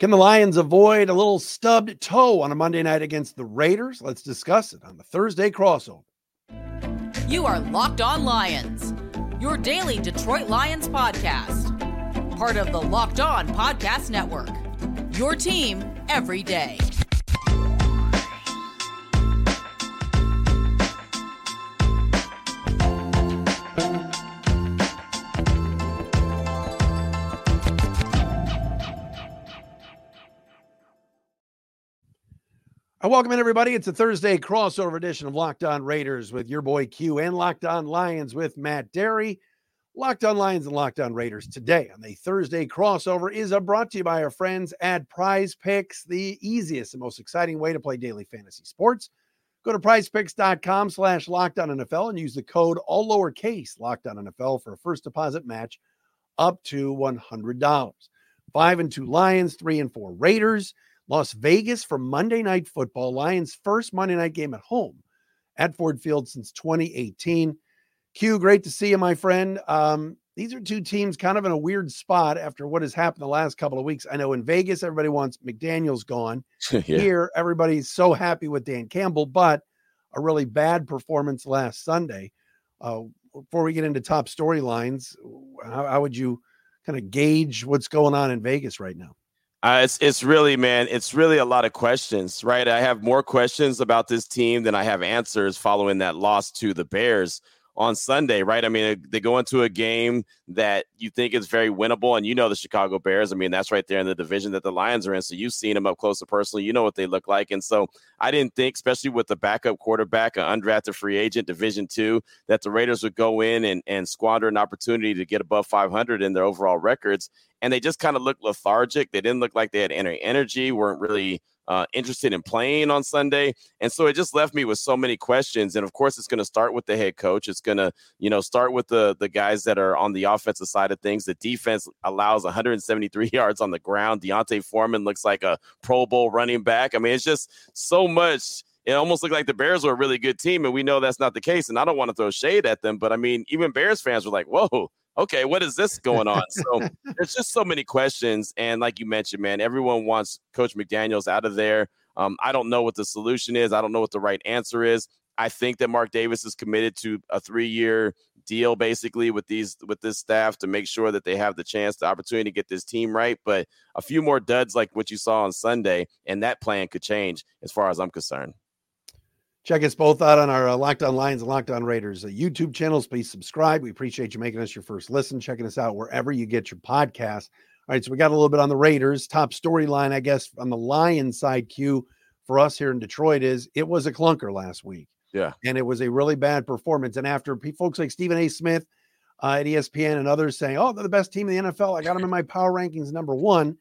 Can the Lions avoid a little stubbed toe on a Monday night against the Raiders? Let's discuss it on the Thursday crossover. You are Locked On Lions, your daily Detroit Lions podcast, part of the Locked On Podcast Network. Your team every day. I welcome in everybody. It's a Thursday crossover edition of Locked On Raiders with your boy Q and Locked On Lions with Matt Dery. Locked On Lions and Locked On Raiders today on the Thursday crossover is uh, brought to you by our friends at PrizePicks, the easiest and most exciting way to play daily fantasy sports. Go to prizepicks.com slash locked on NFL and use the code all lowercase locked on NFL for a first deposit match up to $100. Five and two Lions, three and four Raiders. Las Vegas for Monday Night Football, Lions' first Monday night game at home at Ford Field since 2018. Q, great to see you, my friend. Um, these are two teams kind of in a weird spot after what has happened the last couple of weeks. I know in Vegas, everybody wants McDaniels gone. yeah. Here, everybody's so happy with Dan Campbell, but a really bad performance last Sunday. Uh, before we get into top storylines, how, how would you kind of gauge what's going on in Vegas right now? Uh, it's it's really man, it's really a lot of questions, right? I have more questions about this team than I have answers following that loss to the Bears on Sunday, right? I mean, they go into a game that you think is very winnable, and you know the Chicago Bears. I mean, that's right there in the division that the Lions are in. So you've seen them up close and personally. You know what they look like, and so I didn't think, especially with the backup quarterback, an undrafted free agent, Division two, that the Raiders would go in and and squander an opportunity to get above 500 in their overall records. And they just kind of looked lethargic. They didn't look like they had any energy. weren't really uh, interested in playing on Sunday. And so it just left me with so many questions. And of course, it's going to start with the head coach. It's going to, you know, start with the the guys that are on the offensive side of things. The defense allows 173 yards on the ground. D'Onta Foreman looks like a Pro Bowl running back. I mean, it's just so much it almost looked like the Bears were a really good team, and we know that's not the case. And I don't want to throw shade at them, but I mean, even Bears fans were like, "Whoa, okay, what is this going on? So there's just so many questions. And like you mentioned, man, everyone wants Coach McDaniels out of there. Um, I don't know what the solution is. I don't know what the right answer is. I think that Mark Davis is committed to a three-year deal basically with these with this staff to make sure that they have the chance, the opportunity to get this team right. But a few more duds like what you saw on Sunday, and that plan could change as far as I'm concerned. Check us both out on our uh, Locked On Lions and Locked On Raiders uh, YouTube channels. Please subscribe. We appreciate you making us your first listen, checking us out wherever you get your podcast. All right, so we got a little bit on the Raiders. Top storyline, I guess, on the Lions side, Q for us here in Detroit is it was a clunker last week. Yeah. And it was a really bad performance. And after folks like Stephen A. Smith uh, at ESPN and others saying, oh, they're the best team in the NFL, I got them in my power rankings number one.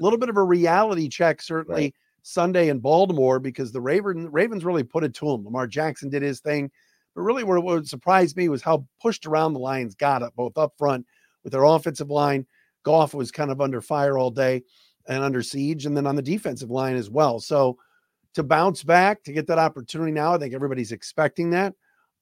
A little bit of a reality check, certainly. Right Sunday in Baltimore because the Raven, Ravens really put it to him. Lamar Jackson did his thing. But really, what, what surprised me was how pushed around the Lions got it, both up front with their offensive line. Goff was kind of under fire all day and under siege, and then on the defensive line as well. So to bounce back, to get that opportunity now, I think everybody's expecting that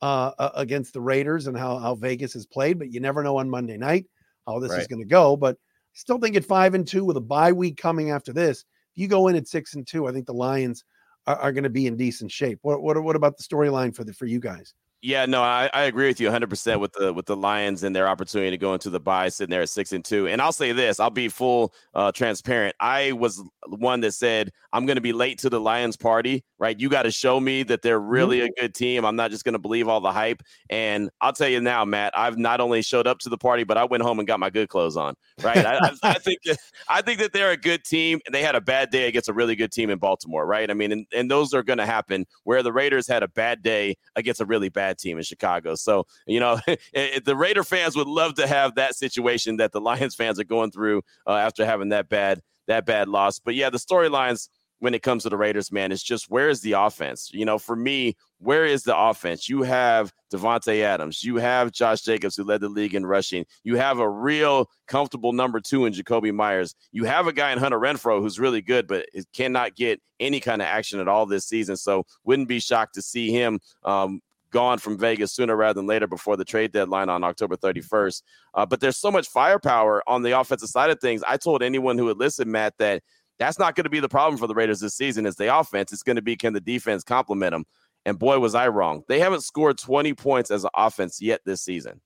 uh, against the Raiders and how, how Vegas has played. But you never know on Monday night how this right. is going to go. But still think at five and two with a bye week coming after this, you go in at six and two, I think the Lions are, are going to be in decent shape. What what what about the storyline for the for you guys? Yeah, no, I, I agree with you 100 percent with the with the Lions and their opportunity to go into the bye, sitting there at six and two. And I'll say this: I'll be full uh, transparent. I was one that said I'm going to be late to the Lions party. Right? You got to show me that they're really mm-hmm. a good team. I'm not just going to believe all the hype. And I'll tell you now, Matt, I've not only showed up to the party, but I went home and got my good clothes on. Right? I, I, think that I think that they're a good team, and they had a bad day against a really good team in Baltimore. Right? I mean, and, and those are going to happen. Where the Raiders had a bad day against a really bad team in Chicago. So, you know, the Raider fans would love to have that situation that the Lions fans are going through uh, after having that bad that bad loss. But yeah, the storylines when it comes to the Raiders, man, it's just where is the offense? You know, for me, where is the offense? You have Davante Adams, you have Josh Jacobs, who led the league in rushing. You have a real comfortable number two in Jakobi Meyers. You have a guy in Hunter Renfrow who's really good, but cannot get any kind of action at all this season. So wouldn't be shocked to see him um, gone from Vegas sooner rather than later before the trade deadline on October 31st. Uh, but there's so much firepower on the offensive side of things. I told anyone who would listen, Matt, that That's not going to be the problem for the Raiders this season. Is the offense? It's going to be can the defense complement them? And boy, was I wrong. They haven't scored 20 points as an offense yet this season.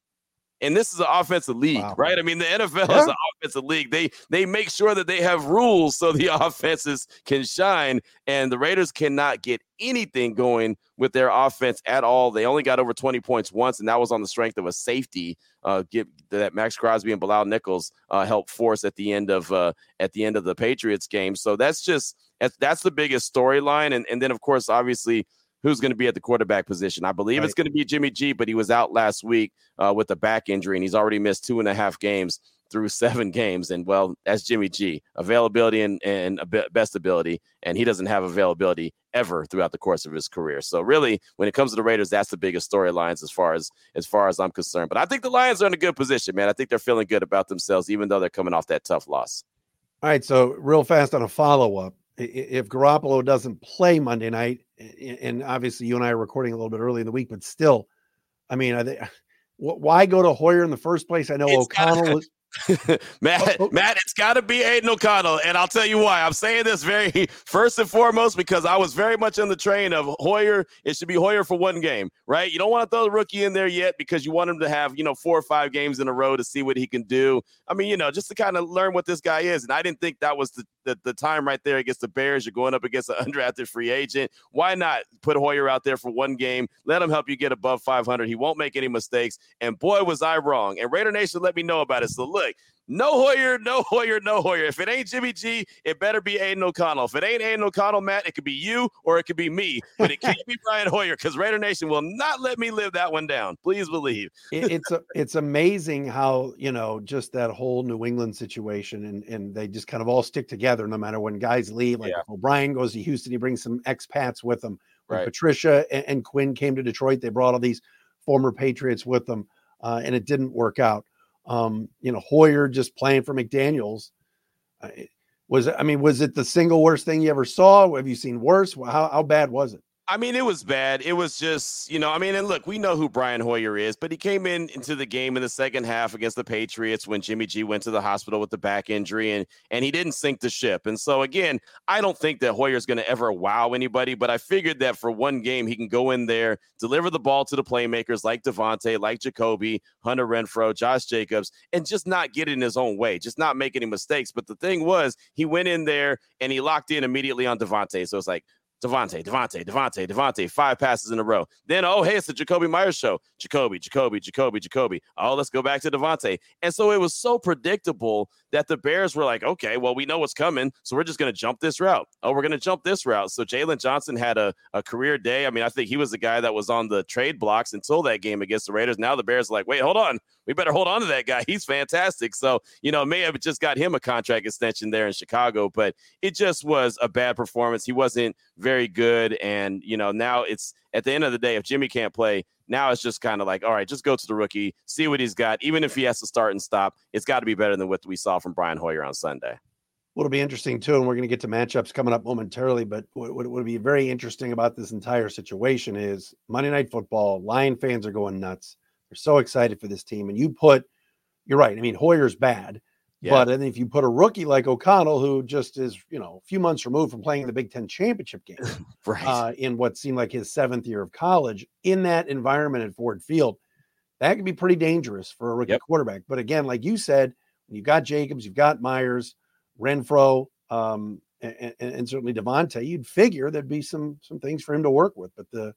And this is an offensive league, wow. right? I mean, the NFL yeah. is an offensive league. They they make sure that they have rules so the offenses can shine, and the Raiders cannot get anything going with their offense at all. They only got over 20 points once, and that was on the strength of a safety uh, give, that Maxx Crosby and Bilal Nichols uh, helped force at the end of uh, at the end of the Patriots game. So that's just that's, that's the biggest storyline, and and then of course, obviously who's going to be at the quarterback position. I believe right. it's going to be Jimmy G, but he was out last week uh, with a back injury, and he's already missed two and a half games through seven games. And well, that's Jimmy G. Availability and, and best ability, and he doesn't have availability ever throughout the course of his career. So really, when it comes to the Raiders, that's the biggest storylines as far as as far as I'm concerned. But I think the Lions are in a good position, man. I think they're feeling good about themselves, even though they're coming off that tough loss. All right, so real fast on a follow up if Garoppolo doesn't play Monday night, and obviously you and I are recording a little bit early in the week, but still, I mean, I think why go to Hoyer in the first place? I know it's O'Connell was Matt, oh, oh. Matt, it's got to be Aidan O'Connell, and I'll tell you why. I'm saying this very first and foremost because I was very much on the train of Hoyer. It should be Hoyer for one game, right? You don't want to throw the rookie in there yet because you want him to have you know four or five games in a row to see what he can do. I mean, you know, just to kind of learn what this guy is. And I didn't think that was the, the, the time right there against the Bears. You're going up against an undrafted free agent. Why not put Hoyer out there for one game? Let him help you get above 500. He won't make any mistakes. And boy, was I wrong. And Raider Nation let me know about it. So look, no Hoyer, no Hoyer, no Hoyer. If it ain't Jimmy G, it better be Aidan O'Connell. If it ain't Aidan O'Connell, Matt, it could be you or it could be me, but it can't be Brian Hoyer because Raider Nation will not let me live that one down. Please believe. it's a, it's amazing how you know just that whole New England situation, and and they just kind of all stick together no matter when guys leave. Like yeah. O'Brien goes to Houston, he brings some expats with him. When right. Patricia and, and, Quinn came to Detroit, they brought all these former Patriots with them, uh, and it didn't work out. Um, you know, Hoyer just playing for McDaniels. Was I mean, was it the single worst thing you ever saw? Have you seen worse? How, how bad was it? I mean, it was bad. It was just, you know, I mean, and look, we know who Brian Hoyer is, but he came in into the game in the second half against the Patriots when Jimmy G went to the hospital with the back injury and and he didn't sink the ship. And so again, I don't think that Hoyer's going to ever wow anybody, but I figured that for one game he can go in there, deliver the ball to the playmakers like Davante, like Jakobi, Hunter Renfrow, Josh Jacobs, and just not get in his own way, just not make any mistakes. But the thing was, he went in there and he locked in immediately on Davante. So it's like, Davante, Davante, Davante, Davante, five passes in a row. Then, oh, hey, it's the Jakobi Meyers show. Jakobi, Jakobi, Jakobi, Jakobi. Oh, let's go back to Davante. And so it was so predictable that the Bears were like, okay, well, we know what's coming. So we're just going to jump this route. Oh, we're going to jump this route. So Jaylon Johnson had a, a career day. I mean, I think he was the guy that was on the trade blocks until that game against the Raiders. Now the Bears are like, wait, hold on. We better hold on to that guy. He's fantastic. So, you know, may have just got him a contract extension there in Chicago, but it just was a bad performance. He wasn't very good. And, you know, now it's at the end of the day, if Jimmy can't play, now it's just kind of like, all right, just go to the rookie, see what he's got. Even if he has to start and stop, it's got to be better than what we saw from Brian Hoyer on Sunday. Well, it'll be interesting too, and we're going to get to matchups coming up momentarily. But what, what would be very interesting about this entire situation is Monday Night Football. Lion fans are going nuts. They're so excited for this team, and you put, you're right. I mean, Hoyer's bad, yeah. But and if you put a rookie like O'Connell, who just is, you know, a few months removed from playing the Big Ten championship game, right. uh, in what seemed like his seventh year of college, in that environment at Ford Field, that could be pretty dangerous for a rookie yep. quarterback. But again, like you said, when you've got Jacobs, you've got Myers, Renfrow, um, and, and, certainly Davante, you'd figure there'd be some some things for him to work with. But the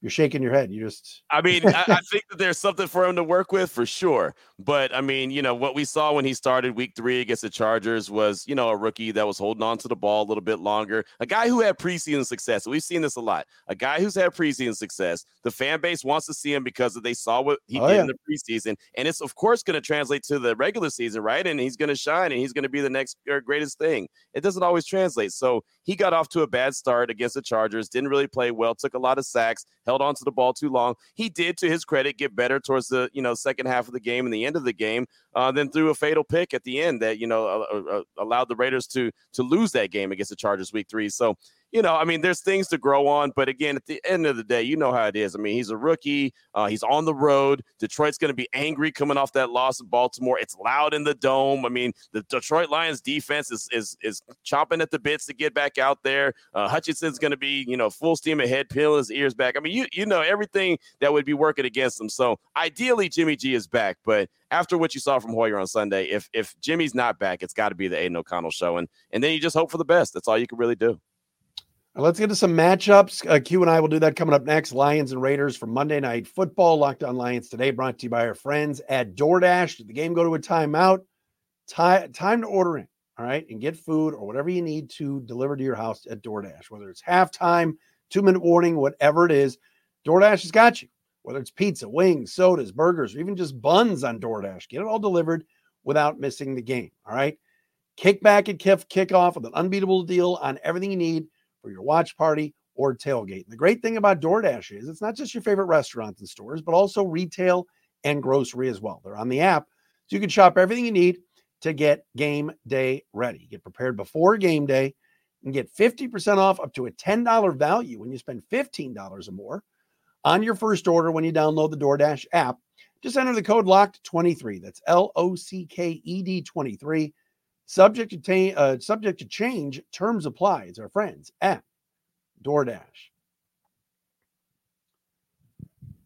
you're shaking your head. You just. I mean, I, I, think that there's something for him to work with for sure. But I mean, you know, what we saw when he started week three against the Chargers was, you know, a rookie that was holding on to the ball a little bit longer. A guy who had preseason success. We've seen this a lot. A guy who's had preseason success. The fan base wants to see him because they saw what he oh, did yeah. in the preseason. And it's, of course, going to translate to the regular season, right? And he's going to shine and he's going to be the next uh, greatest thing. It doesn't always translate. So he got off to a bad start against the Chargers, didn't really play well, took a lot of sacks held on to the ball too long. He did, to his credit, get better towards the you know second half of the game and the end of the game. Uh, then threw a fatal pick at the end that you know uh, uh, allowed the Raiders to to lose that game against the Chargers week three. So you know, I mean, there's things to grow on. But again, at the end of the day, you know how it is. I mean, he's a rookie. Uh, he's on the road. Detroit's going to be angry coming off that loss in Baltimore. It's loud in the dome. I mean, the Detroit Lions defense is is is chomping at the bits to get back out there. Uh, Hutchinson's going to be, you know, full steam ahead, peeling his ears back. I mean, you you know everything that would be working against him. So ideally, Jimmy G is back, but after what you saw from Hoyer on Sunday, if if Jimmy's not back, it's got to be the Aidan O'Connell show, and and then you just hope for the best. That's all you can really do. Let's get to some matchups. Uh, Q and I will do that coming up next. Lions and Raiders for Monday Night Football. Locked on Lions today, brought to you by our friends at DoorDash. Did the game go to a timeout? Time, time to order in, all right, and get food or whatever you need to deliver to your house at DoorDash, whether it's halftime, two minute warning, whatever it is. DoorDash has got you, whether it's pizza, wings, sodas, burgers, or even just buns on DoorDash. Get it all delivered without missing the game, all right? Kick back and kick, kick off with an unbeatable deal on everything you need for your watch party or tailgate. And the great thing about DoorDash is it's not just your favorite restaurants and stores, but also retail and grocery as well. They're on the app, so you can shop everything you need to get game day ready. Get prepared before game day and get 50% off up to a $10 value when you spend $15 or more on your first order when you download the DoorDash app. Just enter the code LOCKED23. That's L O C K E D 23 Subject to, ta- uh, subject to change, terms apply. It's our friends at DoorDash.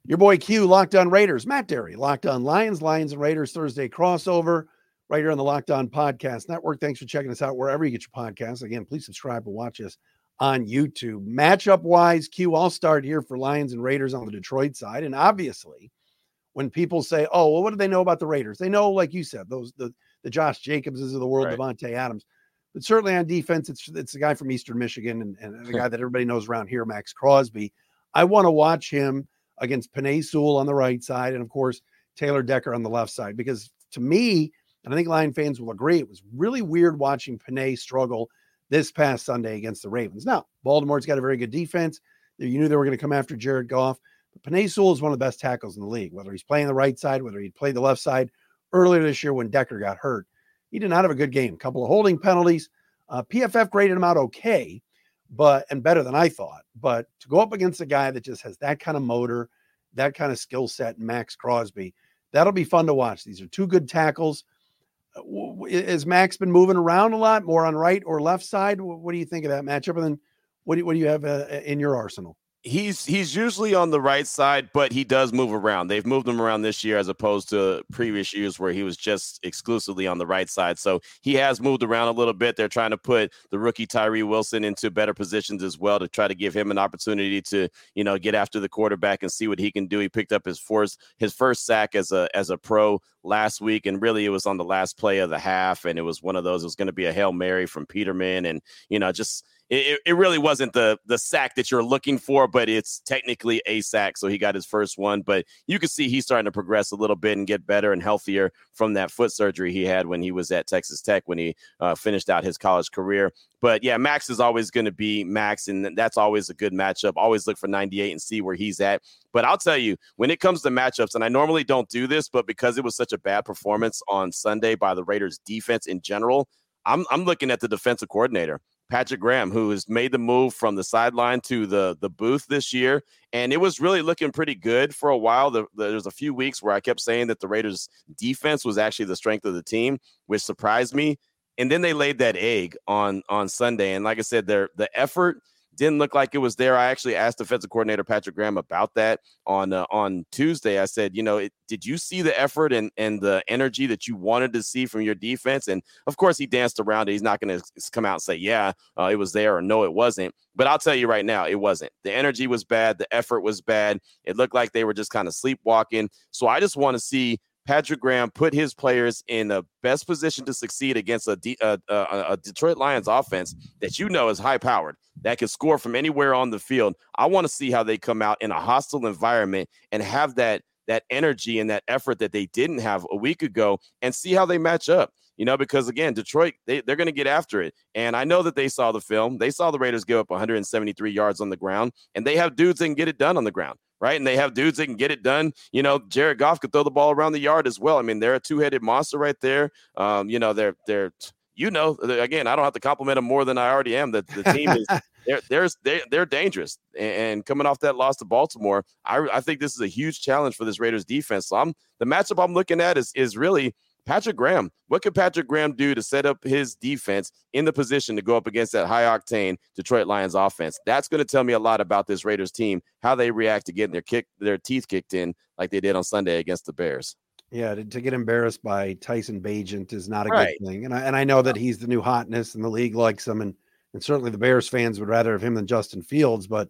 Your boy Q, Locked On Raiders, Matt Dery, Locked On Lions, Lions and Raiders Thursday crossover right here on the Locked On Podcast Network. Thanks for checking us out wherever you get your podcasts. Again, please subscribe and watch us on YouTube. Matchup wise, Q, I'll start here for Lions and Raiders on the Detroit side. And obviously, when people say, "Oh, well, what do they know about the Raiders?" They know, like you said, those the the Josh Jacobses of the world, right. Davante Adams. But certainly on defense, it's it's a guy from Eastern Michigan and, and a guy that everybody knows around here, Maxx Crosby. I want to watch him against Penei Sewell on the right side, and of course Taylor Decker on the left side, because to me, and I think Lion fans will agree, it was really weird watching Penei struggle this past Sunday against the Ravens. Now, Baltimore's got a very good defense. You knew they were going to come after Jared Goff. But Penei Sewell is one of the best tackles in the league, whether he's playing the right side, whether he played the left side earlier this year when Decker got hurt. He did not have a good game. A couple of holding penalties. Uh, PFF graded him out okay, but and better than I thought. But to go up against a guy that just has that kind of motor, that kind of skill set, Maxx Crosby, that'll be fun to watch. These are two good tackles. Uh, has Max been moving around a lot, more on right or left side? What do you think of that matchup? And then what do, what do you have uh, in your arsenal? He's he's usually on the right side, but he does move around. They've moved him around this year as opposed to previous years where he was just exclusively on the right side. So he has moved around a little bit. They're trying to put the rookie Tyree Wilson into better positions as well to try to give him an opportunity to, you know, get after the quarterback and see what he can do. He picked up his first his first sack as a as a pro last week, and really it was on the last play of the half, and it was one of those. It was going to be a hail mary from Peterman, and you know just it, it really wasn't the the sack that you're looking for, but it's technically a sack. So he got his first one. But you can see he's starting to progress a little bit and get better and healthier from that foot surgery he had when he was at Texas Tech when he uh, finished out his college career. But yeah, Max is always going to be Max, and that's always a good matchup. Always look for 98 and see where he's at. But I'll tell you, when it comes to matchups, and I normally don't do this, but because it was such a bad performance on Sunday by the Raiders defense in general, I'm, I'm looking at the defensive coordinator. Patrick Graham, who has made the move from the sideline to the the booth this year, and it was really looking pretty good for a while. The, the, there was a few weeks where I kept saying that the Raiders' defense was actually the strength of the team, which surprised me. And then they laid that egg on on Sunday, and like I said, their the effort didn't look like it was there. I actually asked defensive coordinator Patrick Graham about that on uh, on Tuesday. I said, you know, it, did you see the effort and and the energy that you wanted to see from your defense? And of course, he danced around it. He's not going to come out and say, yeah, uh, it was there or no, it wasn't. But I'll tell you right now, it wasn't. The energy was bad. The effort was bad. It looked like they were just kind of sleepwalking. So I just want to see Patrick Graham put his players in the best position to succeed against a, D, a, a, a Detroit Lions offense that you know is high powered, that can score from anywhere on the field. I want to see how they come out in a hostile environment and have that that energy and that effort that they didn't have a week ago and see how they match up. You know, because again, Detroit, they, they're going to get after it. And I know that they saw the film. They saw the Raiders give up 173 yards on the ground, and they have dudes that can get it done on the ground right? And they have dudes that can get it done. You know, Jared Goff could throw the ball around the yard as well. I mean, they're a two-headed monster right there. Um, you know, they're they're you know, again, I don't have to compliment them more than I already am. That the team is they're they're they're, they're dangerous. And coming off that loss to Baltimore, I I think this is a huge challenge for this Raiders defense. So I'm the matchup I'm looking at is is really Patrick Graham. What could Patrick Graham do to set up his defense in the position to go up against that high octane Detroit Lions offense? That's going to tell me a lot about this Raiders team, how they react to getting their kick their teeth kicked in like they did on Sunday against the Bears. Yeah, to, to get embarrassed by Tyson Bagent is not a right. good thing. And I and I know that he's the new hotness and the league likes him and and certainly the Bears fans would rather have him than Justin Fields, but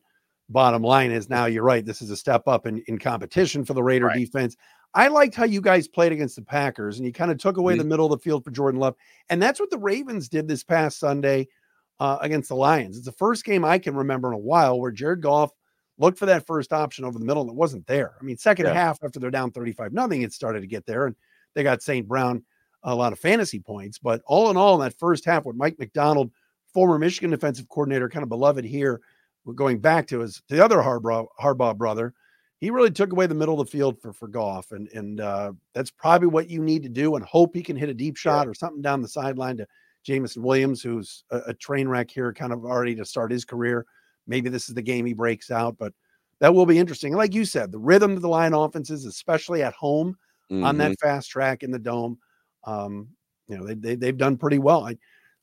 bottom line is now you're right. This is a step up in, in competition for the Raider right. defense. I liked how you guys played against the Packers and you kind of took away mm-hmm. the middle of the field for Jordan Love. And that's what the Ravens did this past Sunday uh, against the Lions. It's the first game I can remember in a while where Jared Goff looked for that first option over the middle and it wasn't there. I mean, second yeah. half after they're down 35 nothing, it started to get there and they got St. Brown a lot of fantasy points. But all in all, in that first half with Mike Macdonald, former Michigan defensive coordinator, kind of beloved here, going back to his the other Harbaugh, Harbaugh brother, he really took away the middle of the field for for Goff, and and uh, that's probably what you need to do, and hope he can hit a deep shot or something down the sideline to Jameson Williams, who's a, a, train wreck here, kind of already to start his career. Maybe this is the game he breaks out, but that will be interesting. And like you said, the rhythm of the line offenses, especially at home mm-hmm. on that mm-hmm. fast track in the dome, um, you know, they, they they've done pretty well. I,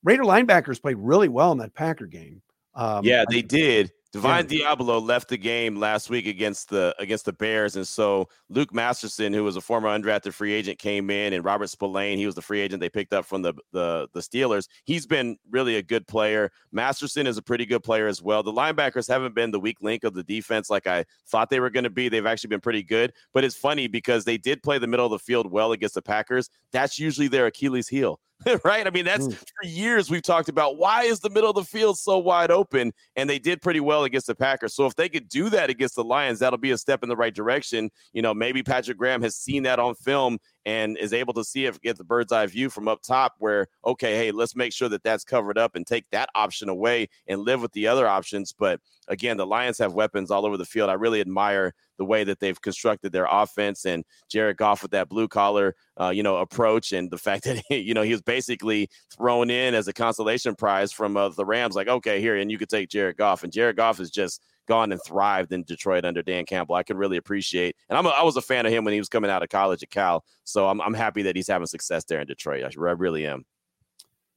Raider linebackers played really well in that Packer game. Um, yeah, they did. Divine yeah. Deablo left the game last week against the against the Bears, and so Luke Masterson, who was a former undrafted free agent, came in, and Robert Spillane, he was the free agent they picked up from the the the Steelers. He's been really a good player. Masterson is a pretty good player as well. The linebackers haven't been the weak link of the defense like I thought they were going to be. They've actually been pretty good, but it's funny because they did play the middle of the field well against the Packers. That's usually their Achilles heel. right? I mean, that's mm. for years we've talked about why is the middle of the field so wide open? And they did pretty well against the Packers. So if they could do that against the Lions, that'll be a step in the right direction. You know, maybe Patrick Graham has seen that on film and is able to see if get the bird's eye view from up top where okay hey let's make sure that that's covered up and take that option away and live with the other options. But again the lions have weapons all over the field. I really admire the way that they've constructed their offense and Jared Goff with that blue collar, uh, you know, approach and the fact that he, you know he was basically thrown in as a consolation prize from uh, the Rams, like okay here, and you could take Jared Goff, and Jared Goff is just gone and thrived in Detroit under Dan Campbell. I can really appreciate, and I'm a, I was a fan of him when he was coming out of college at Cal, so I'm I'm happy that he's having success there in Detroit. I, I really am.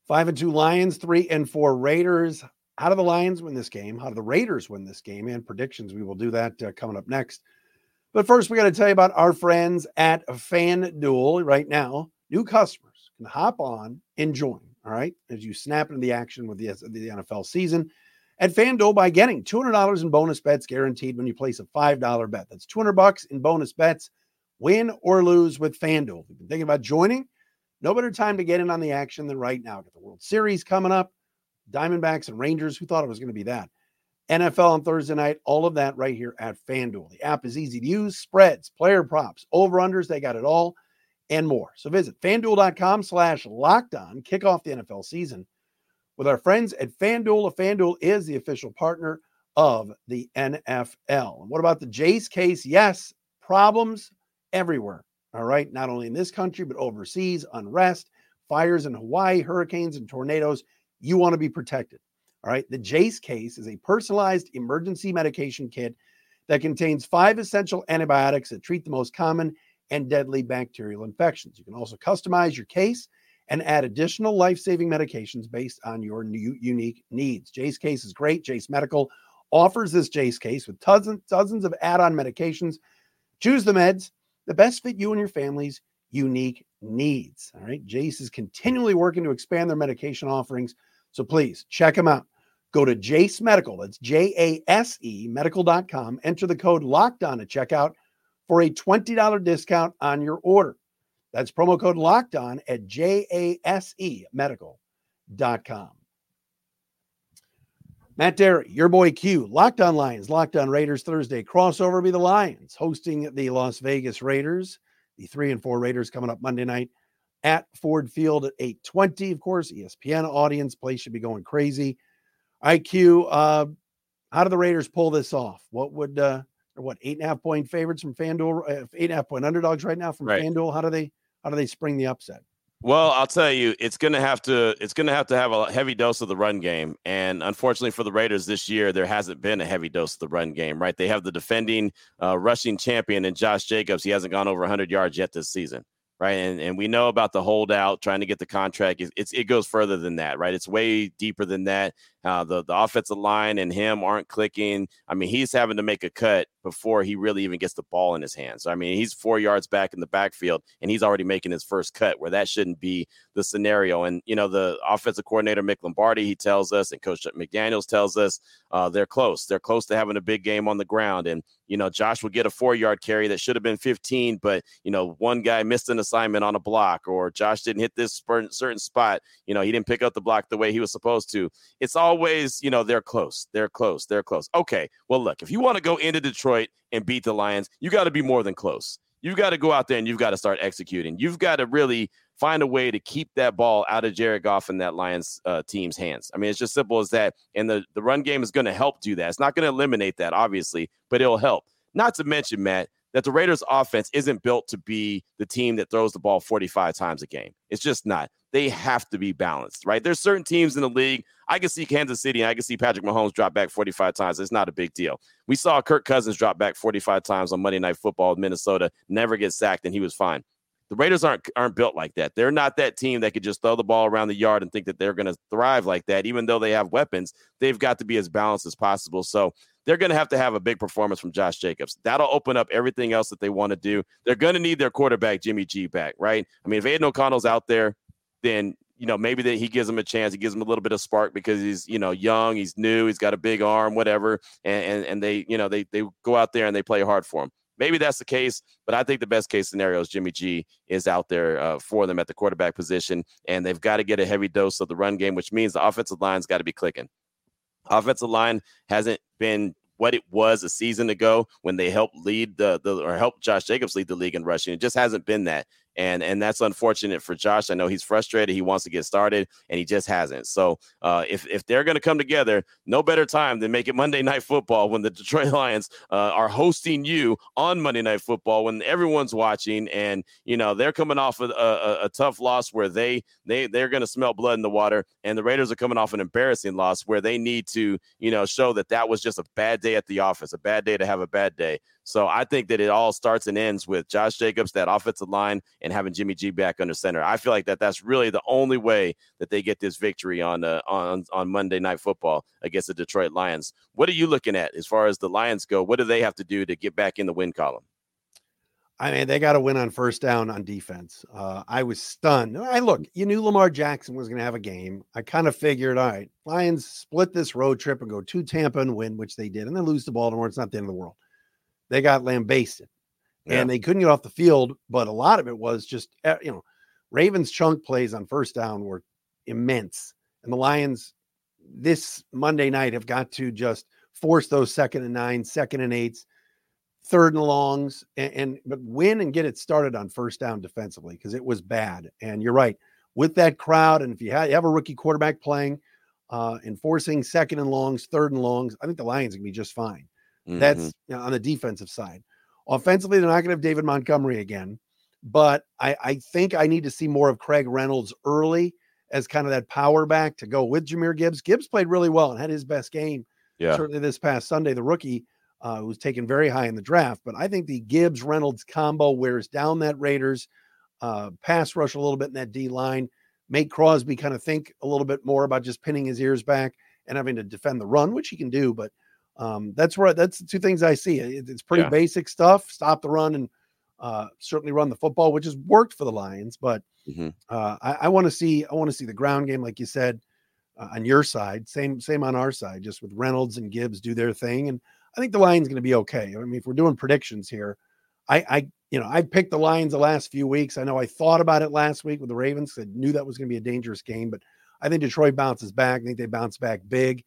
Five and two Lions, three and four Raiders. How do the Lions win this game? How do the Raiders win this game? And predictions. We will do that uh, coming up next. But first, we got to tell you about our friends at FanDuel right now. New customers can hop on and join. All right, as you snap into the action with the, the NFL season at FanDuel by getting $200 in bonus bets guaranteed when you place a $5 bet. That's 200 bucks in bonus bets, win or lose with FanDuel. If you've been thinking about joining, no better time to get in on the action than right now. Get the World Series coming up, Diamondbacks and Rangers. Who thought it was going to be that? NFL on Thursday night, all of that right here at FanDuel. The app is easy to use, spreads, player props, over-unders, they got it all and more. So visit fanduel.com slash locked on, kick off the NFL season with our friends at FanDuel. FanDuel is the official partner of the NFL. And what about the Jase case? Yes, problems everywhere. All right. Not only in this country, but overseas, unrest, fires in Hawaii, hurricanes, and tornadoes. You want to be protected. All right. The Jase case is a personalized emergency medication kit that contains five essential antibiotics that treat the most common and deadly bacterial infections. You can also customize your case and add additional life saving medications based on your new, unique needs. Jase Case is great. Jase Medical offers this Jase Case with dozens, dozens of add on medications. Choose the meds that best fit you and your family's unique needs. All right. Jase is continually working to expand their medication offerings. So please check them out. Go to Jase Medical. That's J A S E medical.com. Enter the code locked on at checkout for a $20 discount on your order. That's promo code locked on at J-A-S-E medical.com. Matt Dery, your boy Q, Locked on Lions, Locked on Raiders Thursday. Crossover be the Lions hosting the Las Vegas Raiders. The three and four Raiders coming up Monday night at Ford Field at 820. Of course, ESPN audience place should be going crazy. IQ, uh, how do the Raiders pull this off? What would uh or what eight and a half point favorites from FanDuel, uh, eight and a half point underdogs right now from right. FanDuel? How do they how do they spring the upset? Well, I'll tell you, it's going to have to it's going to have to have a heavy dose of the run game, and unfortunately for the Raiders this year, there hasn't been a heavy dose of the run game. Right? They have the defending uh, rushing champion in Josh Jacobs. He hasn't gone over 100 yards yet this season right? And and we know about the holdout trying to get the contract. It's, it's, it goes further than that, right? It's way deeper than that. Uh, the the offensive line and him aren't clicking. I mean, he's having to make a cut before he really even gets the ball in his hands. I mean, he's four yards back in the backfield, and he's already making his first cut, where that shouldn't be the scenario. And you know, the offensive coordinator Mick Lombardi, he tells us, and Coach McDaniel's tells us, uh, they're close. They're close to having a big game on the ground. And you know, Josh would get a four yard carry that should have been 15, but you know, one guy missed an assignment on a block, or Josh didn't hit this certain spot. You know, he didn't pick up the block the way he was supposed to. It's always, you know, they're close, they're close, they're close. Okay, well, look, if you want to go into Detroit and beat the Lions, you got to be more than close. You've got to go out there and you've got to start executing. You've got to really find a way to keep that ball out of Jared Goff and that Lions uh, team's hands. I mean, it's just simple as that. And the, the run game is going to help do that. It's not going to eliminate that, obviously, but it'll help. Not to mention, Matt, that the Raiders offense isn't built to be the team that throws the ball 45 times a game. It's just not. They have to be balanced, right? There's certain teams in the league. I can see Kansas City and I can see Patrick Mahomes drop back 45 times. It's not a big deal. We saw Kirk Cousins drop back 45 times on Monday Night Football with Minnesota, never get sacked, and he was fine. The Raiders aren't aren't built like that. They're not that team that could just throw the ball around the yard and think that they're going to thrive like that. Even though they have weapons, they've got to be as balanced as possible. So they're going to have to have a big performance from Josh Jacobs. That'll open up everything else that they want to do. They're going to need their quarterback Jimmy G back, right? I mean, if Aidan O'Connell's out there, then you know maybe that he gives him a chance. He gives him a little bit of spark because he's you know young, he's new, he's got a big arm, whatever, and and, and they you know they they go out there and they play hard for him. Maybe that's the case, but I think the best case scenario is Jimmy G is out there uh, for them at the quarterback position, and they've got to get a heavy dose of the run game, which means the offensive line's got to be clicking. Offensive line hasn't been what it was a season ago when they helped lead the, the or helped Josh Jacobs lead the league in rushing. It just hasn't been that and and that's unfortunate for Josh. I know he's frustrated. He wants to get started, and he just hasn't. So uh, if if they're going to come together, no better time than make it Monday Night Football when the Detroit Lions uh, are hosting you on Monday Night Football when everyone's watching, and you know they're coming off a, a, a tough loss where they they they're going to smell blood in the water, and the Raiders are coming off an embarrassing loss where they need to you know show that that was just a bad day at the office, a bad day to have a bad day. So I think that it all starts and ends with Josh Jacobs, that offensive line, and having Jimmy G back under center. I feel like that that's really the only way that they get this victory on uh, on on Monday Night Football against the Detroit Lions. What are you looking at as far as the Lions go? What do they have to do to get back in the win column? I mean, they got to win on first down on defense. Uh, I was stunned. I look, you knew Lamar Jackson was going to have a game. I kind of figured, all right, Lions split this road trip and go to Tampa and win, which they did, and then lose to Baltimore. It's not the end of the world they got lambasted yeah. and they couldn't get off the field. But a lot of it was just, eh, you know, Ravens chunk plays on first down were immense. And the Lions this Monday night have got to just force those second and nine, second and eights, third and longs, and, and but win and get it started on first down defensively because it was bad. And you're right with that crowd, and if you have, you have a rookie quarterback playing, uh, enforcing second and longs, third and longs, I think the Lions can be just fine. Mm-hmm. That's you know, on the defensive side. Offensively, they're not going to have David Montgomery again, but I, I think I need to see more of Craig Reynolds early as kind of that power back to go with Jahmyr Gibbs. Gibbs played really well and had his best game. Yeah. Certainly this past Sunday, the rookie uh, was taken very high in the draft. But I think the Gibbs Reynolds combo wears down that Raiders uh, pass rush a little bit in that D line. Make Crosby kind of think a little bit more about just pinning his ears back and having to defend the run, which he can do. But um, that's right. That's the two things I see. It, it's pretty yeah. basic stuff. Stop the run and uh, certainly run the football, which has worked for the Lions. But mm-hmm. uh, I, I want to see. I want to see the ground game, like you said, uh, on your side. Same same on our side. Just with Reynolds and Gibbs do their thing, and I think the Lions going to be okay. I mean, if we're doing predictions here, I, I you know I picked the Lions the last few weeks. I know I thought about it last week with the Ravens. I knew that was going to be a dangerous game, but I think Detroit bounces back. I think they bounce back big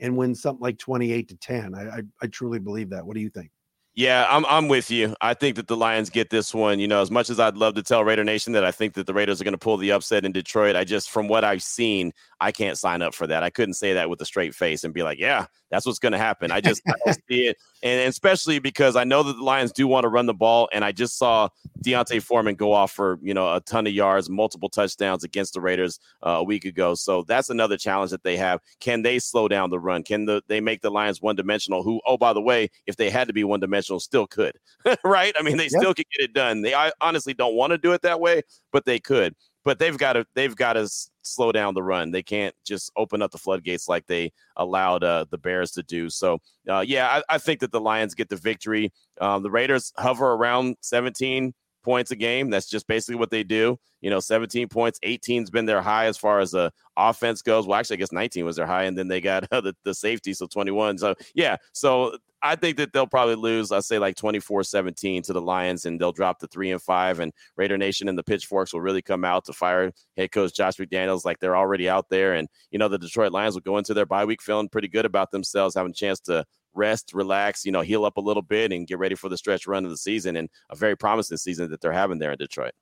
and win something like 28 to 10. I, I, I truly believe that. What do you think? Yeah, I'm I'm with you. I think that the Lions get this one. You know, as much as I'd love to tell Raider Nation that I think that the Raiders are going to pull the upset in Detroit, I just from what I've seen, I can't sign up for that. I couldn't say that with a straight face and be like, yeah, that's what's going to happen. I just I don't see it, and especially because I know that the Lions do want to run the ball, and I just saw D'Onta Foreman go off for you know a ton of yards, multiple touchdowns against the Raiders uh, a week ago. So that's another challenge that they have. Can they slow down the run? Can the, they make the Lions one dimensional? Who, oh by the way, if they had to be one dimensional, still could, right? I mean, they yep. still could get it done. They I honestly don't want to do it that way, but they could but they've got to they've got to slow down the run. They can't just open up the floodgates like they allowed uh, the Bears to do. So uh, yeah, I, I, think that the Lions get the victory. Um, the Raiders hover around 17 points a game. That's just basically what they do. You know, 17 points, 18's been their high as far as the offense goes. Well, actually, I guess 19 was their high, and then they got uh, the, the safety, so 21. So yeah, so I think that they'll probably lose, I say like 24 17 to the Lions, and they'll drop to three and five. And Raider Nation and the pitchforks will really come out to fire head coach Josh McDaniels like they're already out there. And, you know, the Detroit Lions will go into their bye week feeling pretty good about themselves, having a chance to rest, relax, you know, heal up a little bit and get ready for the stretch run of the season and a very promising season that they're having there in Detroit.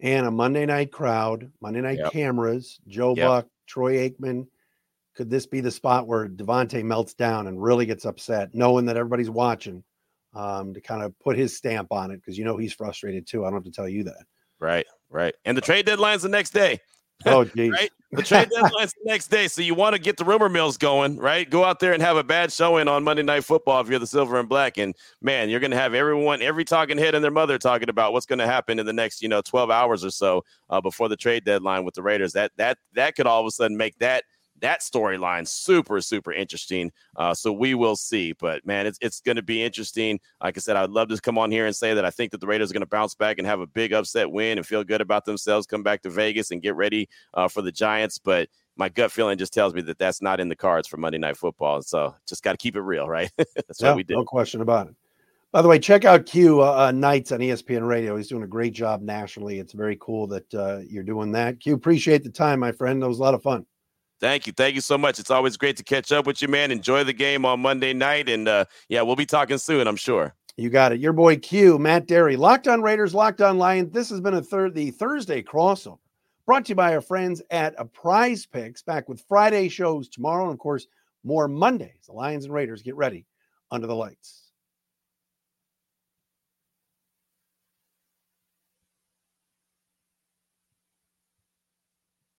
And a Monday night crowd, Monday night yep. cameras, Joe yep. Buck, Troy Aikman could this be the spot where Davante melts down and really gets upset, knowing that everybody's watching, um, to kind of put his stamp on it? Because you know he's frustrated too. I don't have to tell you that. Right, right. And the trade deadline's the next day. Oh, geez. right? The trade deadline's the next day. So you want to get the rumor mills going, right? Go out there and have a bad showing on Monday Night Football if you're the silver and black. And man, you're going to have everyone, every talking head and their mother talking about what's going to happen in the next, you know, 12 hours or so uh, before the trade deadline with the Raiders. That that that could all of a sudden make that – that storyline super super interesting uh, so we will see but man it's, it's going to be interesting like i said i'd love to come on here and say that i think that the raiders are going to bounce back and have a big upset win and feel good about themselves come back to vegas and get ready uh, for the giants but my gut feeling just tells me that that's not in the cards for monday night football so just got to keep it real right that's yeah, what we did no question about it by the way, check out Q uh, uh, Nights on ESPN Radio. He's doing a great job nationally. It's very cool that uh, you're doing that. Q, appreciate the time, my friend. That was a lot of fun. Thank you. Thank you so much. It's always great to catch up with you, man. Enjoy the game on Monday night. And uh, yeah, we'll be talking soon, I'm sure. You got it. Your boy Q, Matt Dery, Locked on Raiders, Locked on Lions. This has been a third the Thursday crossover brought to you by our friends at a prize picks back with Friday shows tomorrow. And of course, more Mondays. The Lions and Raiders get ready under the lights.